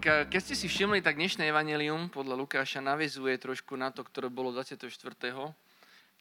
Tak eh, keď ste si všimli, tak dnešné evanelium podľa Lukáša navezuje trošku na to, ktoré bolo 24.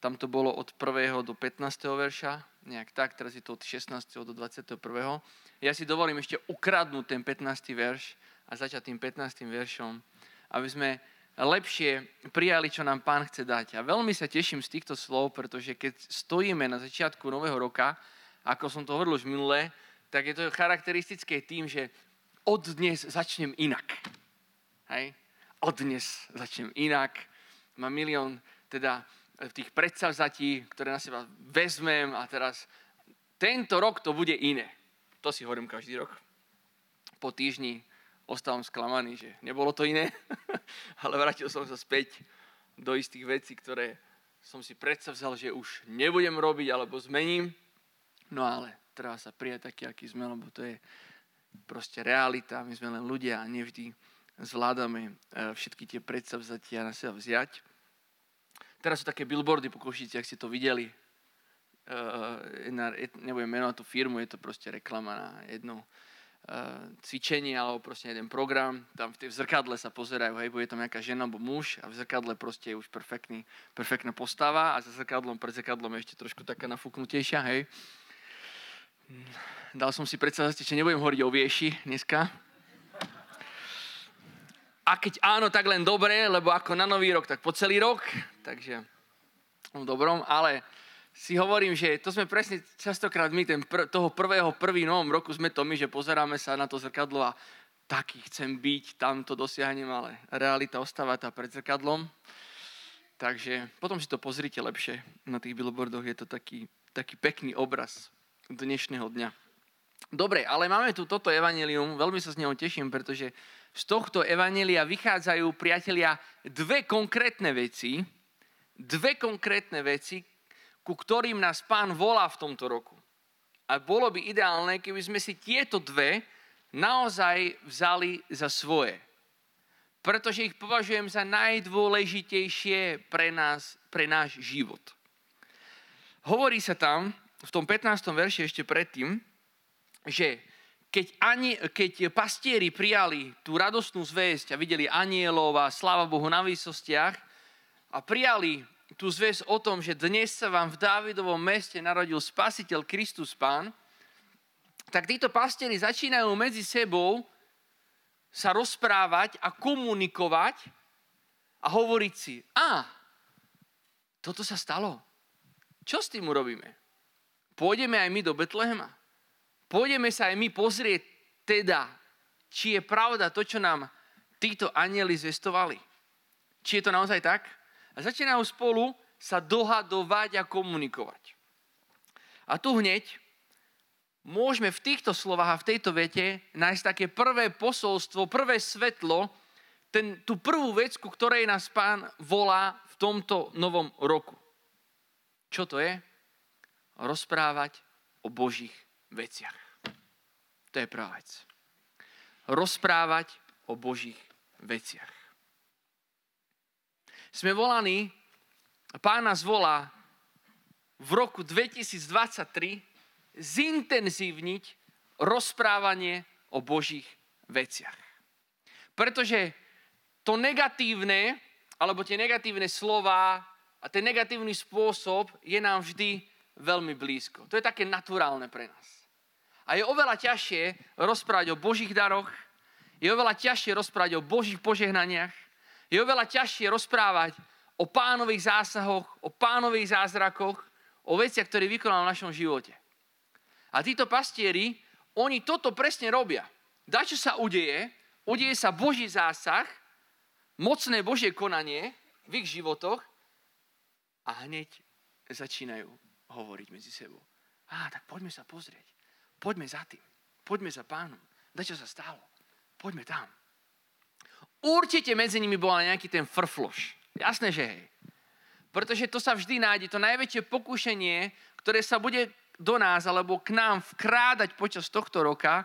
Tam to bolo od 1. do 15. verša, nejak tak, teraz je to od 16. do 21. Ja si dovolím ešte ukradnúť ten 15. verš a začať tým 15. veršom, aby sme lepšie prijali, čo nám pán chce dať. A veľmi sa teším z týchto slov, pretože keď stojíme na začiatku nového roka, ako som to hovoril už minulé, tak je to charakteristické tým, že od dnes začnem inak. Hej? Od dnes začnem inak. Mám milión teda tých predsavzatí, ktoré na seba vezmem a teraz tento rok to bude iné. To si hovorím každý rok. Po týždni ostávam sklamaný, že nebolo to iné, ale vrátil som sa späť do istých vecí, ktoré som si predsavzal, že už nebudem robiť alebo zmením. No ale treba sa prijať taký, aký sme, lebo to je proste realita, my sme len ľudia a nevždy zvládame e, všetky tie predstavzatia na seba vziať. Teraz sú také billboardy po Košici, ak ste to videli. E, nebudem menovať tú firmu, je to proste reklama na jedno e, cvičenie alebo proste jeden program. Tam v tej zrkadle sa pozerajú, hej, bude tam nejaká žena alebo muž a v zrkadle proste je už perfektný, perfektná postava a za zrkadlom, pred zrkadlom je ešte trošku taká nafúknutejšia, hej. Dal som si predsa, že nebudem hovoriť o vieši dneska. A keď áno, tak len dobre, lebo ako na nový rok, tak po celý rok. Takže v dobrom, ale si hovorím, že to sme presne častokrát my, ten pr- toho prvého, prvý novom roku sme to my, že pozeráme sa na to zrkadlo a taký chcem byť, tam to dosiahnem, ale realita ostáva tá pred zrkadlom. Takže potom si to pozrite lepšie na tých billboardoch, je to taký, taký pekný obraz dnešného dňa. Dobre, ale máme tu toto evanelium, veľmi sa z neho teším, pretože z tohto evanelia vychádzajú, priatelia, dve konkrétne veci, dve konkrétne veci, ku ktorým nás pán volá v tomto roku. A bolo by ideálne, keby sme si tieto dve naozaj vzali za svoje. Pretože ich považujem za najdôležitejšie pre, nás, pre náš život. Hovorí sa tam v tom 15. verši ešte predtým, že keď, ani, keď pastieri prijali tú radostnú zväzť a videli anielov a sláva Bohu na výsostiach a prijali tú zväzť o tom, že dnes sa vám v Dávidovom meste narodil spasiteľ Kristus Pán, tak títo pastieri začínajú medzi sebou sa rozprávať a komunikovať a hovoriť si, a, toto sa stalo. Čo s tým urobíme? Pôjdeme aj my do Betlehema? Pôjdeme sa aj my pozrieť teda, či je pravda to, čo nám títo anieli zvestovali. Či je to naozaj tak? A začínajú spolu sa dohadovať a komunikovať. A tu hneď môžeme v týchto slovách a v tejto vete nájsť také prvé posolstvo, prvé svetlo, ten, tú prvú vec, ku ktorej nás pán volá v tomto novom roku. Čo to je? Rozprávať o Božích veciach. To je prvá vec. Rozprávať o Božích veciach. Sme volaní, pán nás volá v roku 2023 zintenzívniť rozprávanie o Božích veciach. Pretože to negatívne, alebo tie negatívne slova a ten negatívny spôsob je nám vždy veľmi blízko. To je také naturálne pre nás. A je oveľa ťažšie rozprávať o Božích daroch, je oveľa ťažšie rozprávať o Božích požehnaniach, je oveľa ťažšie rozprávať o pánových zásahoch, o pánových zázrakoch, o veciach, ktoré vykonal v našom živote. A títo pastieri, oni toto presne robia. čo sa udeje, udeje sa Boží zásah, mocné Božie konanie v ich životoch a hneď začínajú hovoriť medzi sebou. Á, tak poďme sa pozrieť. Poďme za tým. Poďme za pánom. Daj, čo sa stalo. Poďme tam. Určite medzi nimi bola nejaký ten frfloš. Jasné, že hej. Pretože to sa vždy nájde. To najväčšie pokušenie, ktoré sa bude do nás alebo k nám vkrádať počas tohto roka,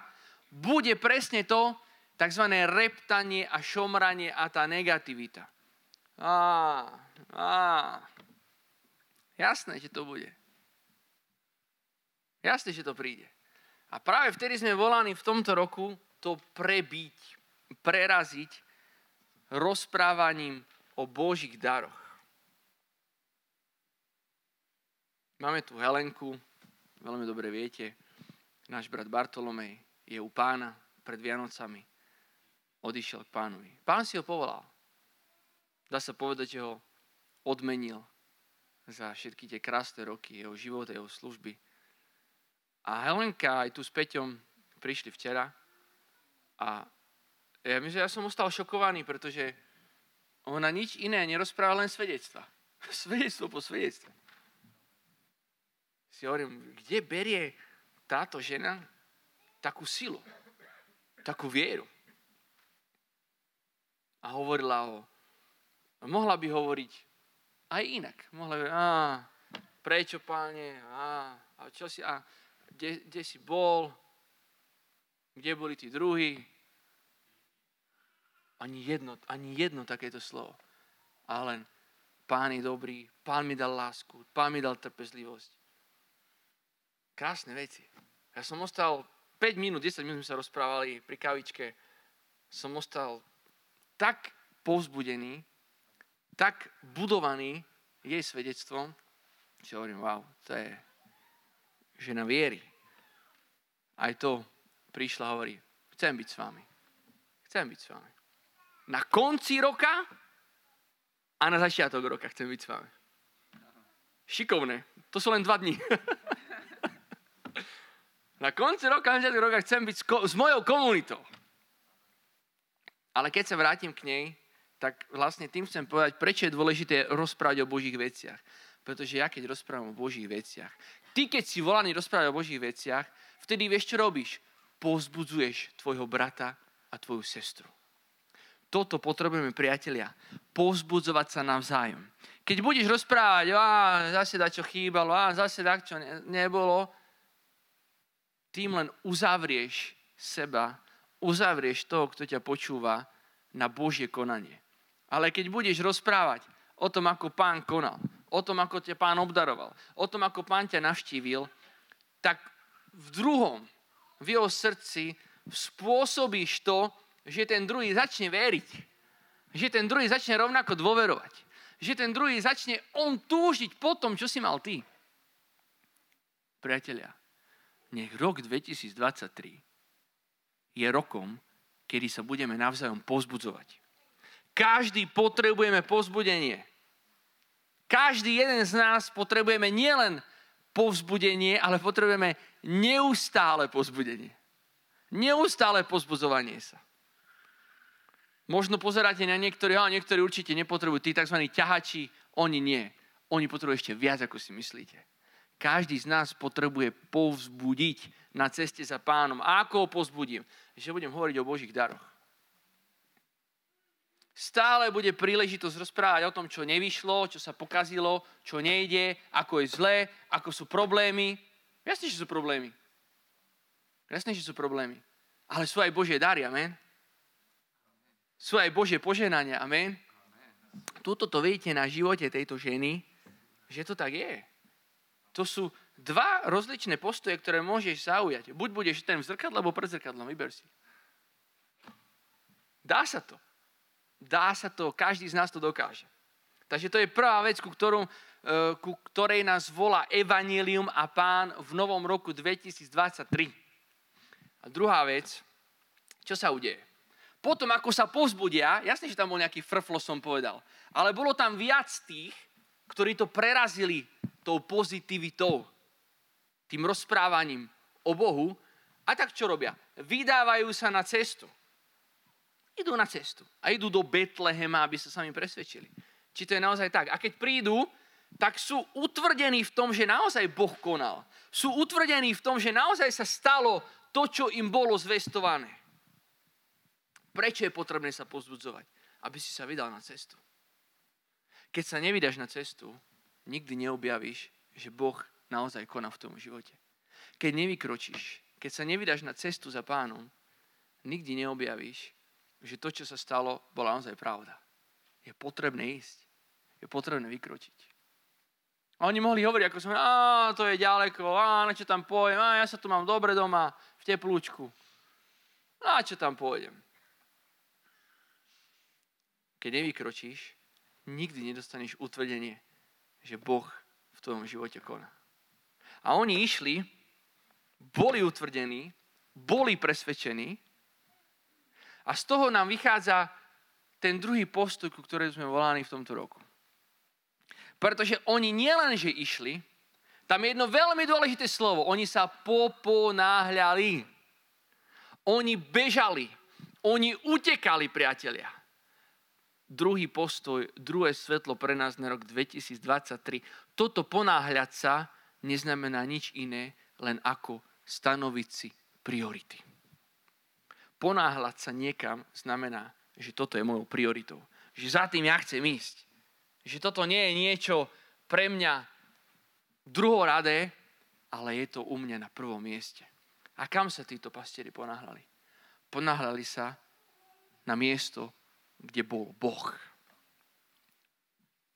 bude presne to tzv. reptanie a šomranie a tá negativita. Á, á, jasné, že to bude. Jasne, že to príde. A práve vtedy sme volaní v tomto roku to prebiť. preraziť rozprávaním o Božích daroch. Máme tu Helenku, veľmi dobre viete, náš brat Bartolomej je u pána pred Vianocami. Odišiel k pánovi. Pán si ho povolal. Dá sa povedať, že ho odmenil za všetky tie krásne roky jeho života, jeho služby. A Helenka aj tu s Peťom prišli včera a ja myslím, ja som ostal šokovaný, pretože ona nič iné nerozpráva, len svedectva. Svedectvo po svedectve si hovorím, kde berie táto žena takú silu, takú vieru. A hovorila ho, mohla by hovoriť aj inak. Mohla by, a, prečo, páne, a, a čo si, a kde, kde si bol, kde boli tí druhí. Ani jedno, ani jedno takéto slovo. A len, pán je dobrý, pán mi dal lásku, pán mi dal trpezlivosť krásne veci. Ja som ostal 5 minút, 10 minút sme sa rozprávali pri kavičke. Som ostal tak povzbudený, tak budovaný jej svedectvom, že hovorím, wow, to je žena viery. Aj to prišla a hovorí, chcem byť s vami. Chcem byť s vami. Na konci roka a na začiatok roka chcem byť s vami. Šikovné. To sú len dva dní. Na konci roka, na roka chcem byť s, ko- s mojou komunitou. Ale keď sa vrátim k nej, tak vlastne tým chcem povedať, prečo je dôležité rozprávať o Božích veciach. Pretože ja keď rozprávam o Božích veciach, ty keď si volaný rozprávať o Božích veciach, vtedy vieš, čo robíš? Povzbudzuješ tvojho brata a tvoju sestru. Toto potrebujeme, priatelia. Povzbudzovať sa navzájom. Keď budeš rozprávať, a zase da čo chýbalo, a zase da čo ne, nebolo, tým len uzavrieš seba, uzavrieš toho, kto ťa počúva na Božie konanie. Ale keď budeš rozprávať o tom, ako pán konal, o tom, ako ťa pán obdaroval, o tom, ako pán ťa navštívil, tak v druhom, v jeho srdci spôsobíš to, že ten druhý začne veriť. Že ten druhý začne rovnako dôverovať. Že ten druhý začne on túžiť po tom, čo si mal ty. Priatelia, nech rok 2023 je rokom, kedy sa budeme navzájom pozbudzovať. Každý potrebujeme pozbudenie. Každý jeden z nás potrebujeme nielen povzbudenie, ale potrebujeme neustále pozbudenie. Neustále pozbudzovanie sa. Možno pozeráte na niektorí, ale niektorí určite nepotrebujú, tí tzv. ťahači, oni nie. Oni potrebujú ešte viac, ako si myslíte. Každý z nás potrebuje povzbudiť na ceste za pánom. A ako ho povzbudím? Že budem hovoriť o Božích daroch. Stále bude príležitosť rozprávať o tom, čo nevyšlo, čo sa pokazilo, čo nejde, ako je zlé, ako sú problémy. Jasne, že sú problémy. Jasne, že sú problémy. Ale sú aj Božie dary, amen. Sú aj Božie poženania, amen. Tuto to vidíte na živote tejto ženy, že to tak je. To sú dva rozličné postoje, ktoré môžeš zaujať. Buď budeš ten v zrkadle, alebo pred zrkadlom, vyber si. Dá sa to. Dá sa to, každý z nás to dokáže. Takže to je prvá vec, ku, ktorom, e, ku ktorej nás volá Evangelium a Pán v novom roku 2023. A druhá vec, čo sa udeje? Potom, ako sa pozbudia, jasne, že tam bol nejaký frflo, som povedal, ale bolo tam viac tých, ktorí to prerazili tou pozitivitou, tým rozprávaním o Bohu. A tak čo robia? Vydávajú sa na cestu. Idú na cestu a idú do Betlehema, aby sa sami presvedčili. Či to je naozaj tak. A keď prídu, tak sú utvrdení v tom, že naozaj Boh konal. Sú utvrdení v tom, že naozaj sa stalo to, čo im bolo zvestované. Prečo je potrebné sa pozbudzovať? Aby si sa vydal na cestu. Keď sa nevydáš na cestu, nikdy neobjavíš, že Boh naozaj koná v tom živote. Keď nevykročíš, keď sa nevydáš na cestu za pánom, nikdy neobjavíš, že to, čo sa stalo, bola naozaj pravda. Je potrebné ísť. Je potrebné vykročiť. A oni mohli hovoriť, ako som, a to je ďaleko, a na čo tam pôjdem, a ja sa tu mám dobre doma, v teplúčku. A čo tam pôjdem? keď nevykročíš, nikdy nedostaneš utvrdenie, že Boh v tvojom živote koná. A oni išli, boli utvrdení, boli presvedčení a z toho nám vychádza ten druhý postoj, ku sme volani v tomto roku. Pretože oni nielenže išli, tam je jedno veľmi dôležité slovo, oni sa poponáhľali. Oni bežali, oni utekali, priatelia. Druhý postoj, druhé svetlo pre nás na rok 2023. Toto ponáhľať sa neznamená nič iné, len ako stanoviť si priority. Ponáhľať sa niekam znamená, že toto je mojou prioritou. Že za tým ja chcem ísť. Že toto nie je niečo pre mňa druhoradé, ale je to u mňa na prvom mieste. A kam sa títo pastieri ponáhľali? Ponáhľali sa na miesto, kde bol Boh.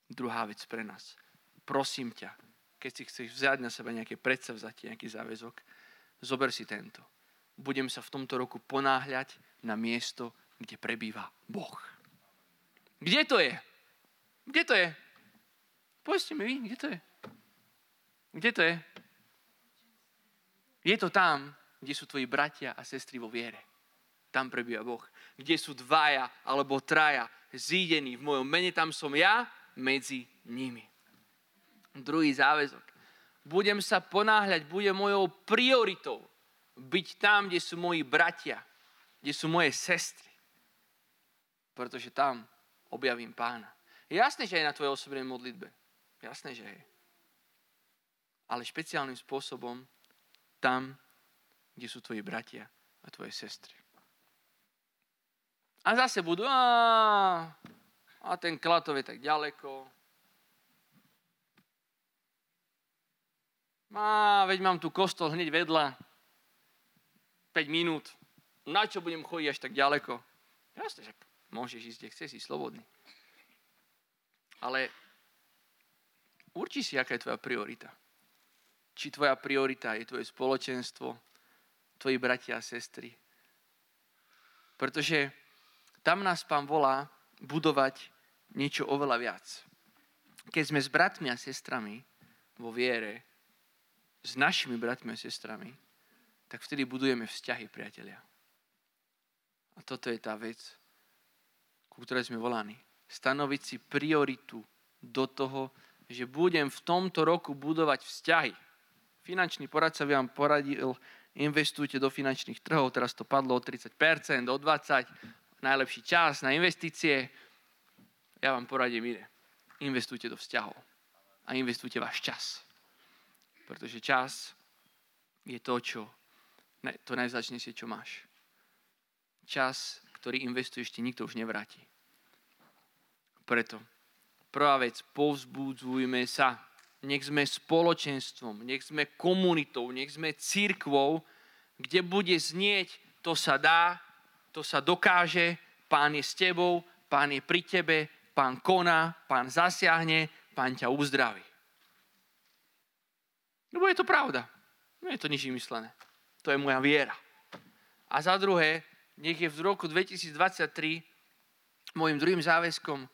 Druhá vec pre nás. Prosím ťa, keď si chceš vziať na seba nejaké predsavzatie, nejaký záväzok, zober si tento. Budem sa v tomto roku ponáhľať na miesto, kde prebýva Boh. Kde to je? Kde to je? Povedzte mi vy, kde to je? Kde to je? Je to tam, kde sú tvoji bratia a sestry vo viere. Tam prebýva Boh. Kde sú dvaja alebo traja zídení v mojom mene, tam som ja medzi nimi. Druhý záväzok. Budem sa ponáhľať, bude mojou prioritou byť tam, kde sú moji bratia, kde sú moje sestry. Pretože tam objavím pána. Je jasné, že je na tvojej osobnej modlitbe. Jasné, že je. Ale špeciálnym spôsobom tam, kde sú tvoji bratia a tvoje sestry. A zase budú, a, a ten klatov je tak ďaleko, Má, veď mám tu kostol hneď vedľa. 5 minút. Na čo budem chodiť až tak ďaleko? Jasne, že môžeš ísť, kde chceš, si slobodný. Ale urči si, aká je tvoja priorita. Či tvoja priorita je tvoje spoločenstvo, tvoji bratia a sestry. Pretože tam nás pán volá budovať niečo oveľa viac. Keď sme s bratmi a sestrami vo viere, s našimi bratmi a sestrami, tak vtedy budujeme vzťahy, priatelia. A toto je tá vec, ku ktorej sme volaní. Stanoviť si prioritu do toho, že budem v tomto roku budovať vzťahy. Finančný poradca by vám poradil, investujte do finančných trhov, teraz to padlo o 30%, o 20%, najlepší čas na investície. Ja vám poradím ide. Investujte do vzťahov a investujte váš čas. Pretože čas je to, čo, to najvzácnejšie, čo máš. Čas, ktorý investuješ, ti nikto už nevráti. Preto, prvá vec, povzbudzujme sa. Nech sme spoločenstvom, nech sme komunitou, nech sme církvou, kde bude znieť, to sa dá, to sa dokáže, pán je s tebou, pán je pri tebe, pán koná, pán zasiahne, pán ťa uzdraví. Lebo je to pravda. Nie je to nič vymyslené. To je moja viera. A za druhé, nech je v roku 2023 môjim druhým záväzkom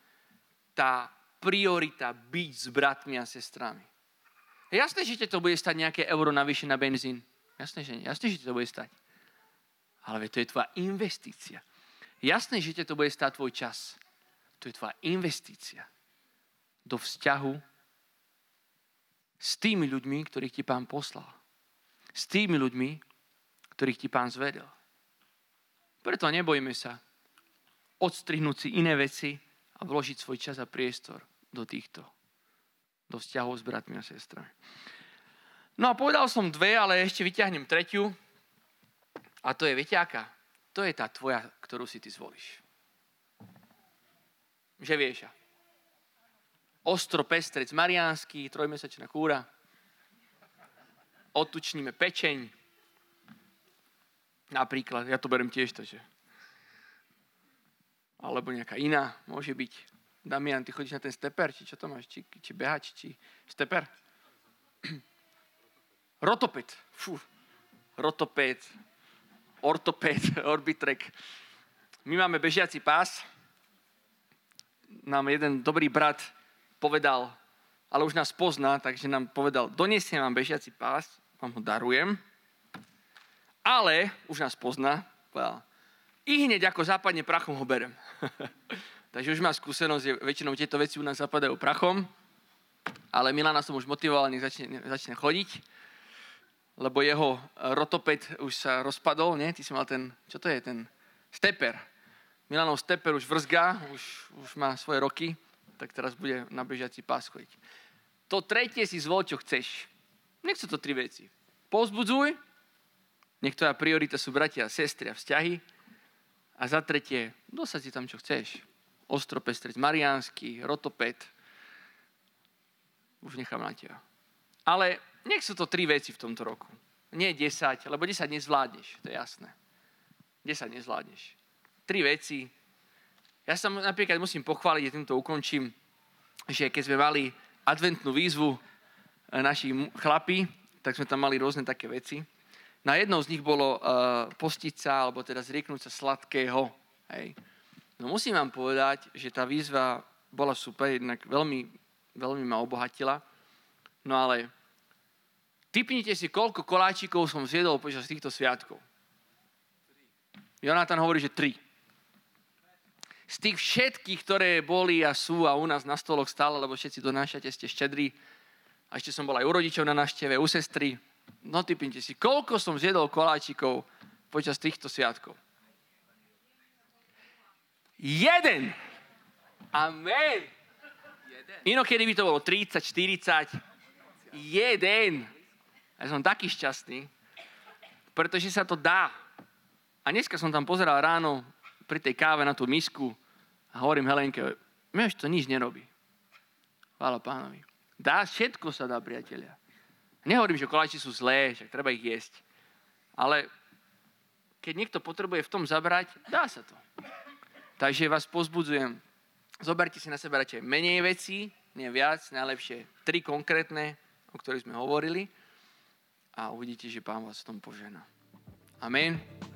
tá priorita byť s bratmi a sestrami. Jasné, že to bude stať nejaké euro navyše na benzín. Jasné, že nie. Jasné, že to bude stať. Ale to je tvoja investícia. Jasné, že to bude stať tvoj čas. To je tvoja investícia do vzťahu s tými ľuďmi, ktorých ti pán poslal. S tými ľuďmi, ktorých ti pán zvedel. Preto nebojme sa odstrihnúť si iné veci a vložiť svoj čas a priestor do týchto, do vzťahov s bratmi a sestrami. No a povedal som dve, ale ešte vyťahnem tretiu. A to je, viete aká? To je tá tvoja, ktorú si ty zvolíš. Že vieš ostro pestrec mariánsky, trojmesačná kúra. Otučníme pečeň. Napríklad, ja to berem tiež to, že... Alebo nejaká iná, môže byť. Damian, ty chodíš na ten steper, či čo to máš, či, či behač, či steper? Rotoped. Fú. Rotoped. Ortoped, orbitrek. My máme bežiaci pás, nám jeden dobrý brat povedal, ale už nás pozná, takže nám povedal, donesiem vám bežiaci pás, vám ho darujem, ale už nás pozná, povedal, i hneď ako západne prachom ho berem. takže už má skúsenosť, že väčšinou tieto veci u nás zapadajú prachom, ale Milana som už motivoval, nech začne, začne chodiť, lebo jeho rotoped už sa rozpadol, nie? Ty si mal ten, čo to je, ten steper. Milanov steper už vrzga, už, už má svoje roky, tak teraz bude na bežiaci pás chodiť. To tretie si zvol, čo chceš. Nech sú to tri veci. Pozbudzuj, tvoja priorita sú bratia a sestry a vzťahy. A za tretie, dosať si tam, čo chceš. Ostropestreť, mariánsky, rotoped. Už nechám na teba. Ale nech sú to tri veci v tomto roku. Nie 10, lebo 10 nezvládneš, to je jasné. 10 nezvládneš tri veci. Ja sa napríklad musím pochváliť, a týmto ukončím, že keď sme mali adventnú výzvu eh, naši chlapi, tak sme tam mali rôzne také veci. Na jednou z nich bolo uh, postiť sa, alebo teda zrieknúť sa sladkého. Hej. No musím vám povedať, že tá výzva bola super, jednak veľmi, veľmi ma obohatila. No ale typnite si, koľko koláčikov som zjedol počas týchto sviatkov. Jonathan hovorí, že tri z tých všetkých, ktoré boli a sú a u nás na stoloch stále, lebo všetci donášate, ste štedrí. A ešte som bol aj u rodičov na našteve, u sestry. No typnite si, koľko som zjedol koláčikov počas týchto sviatkov. Jeden. Amen. Inokedy by to bolo 30, 40. Jeden. Ja som taký šťastný, pretože sa to dá. A dneska som tam pozeral ráno pri tej káve na tú misku a hovorím Helenke, vieš, to nič nerobí. Chvála pánovi. Dá, všetko sa dá, priatelia. Nehovorím, že koláči sú zlé, však treba ich jesť. Ale keď niekto potrebuje v tom zabrať, dá sa to. Takže vás pozbudzujem, zoberte si na seba radšej menej vecí, nie viac, najlepšie tri konkrétne, o ktorých sme hovorili a uvidíte, že Pán vás v tom požena. Amen.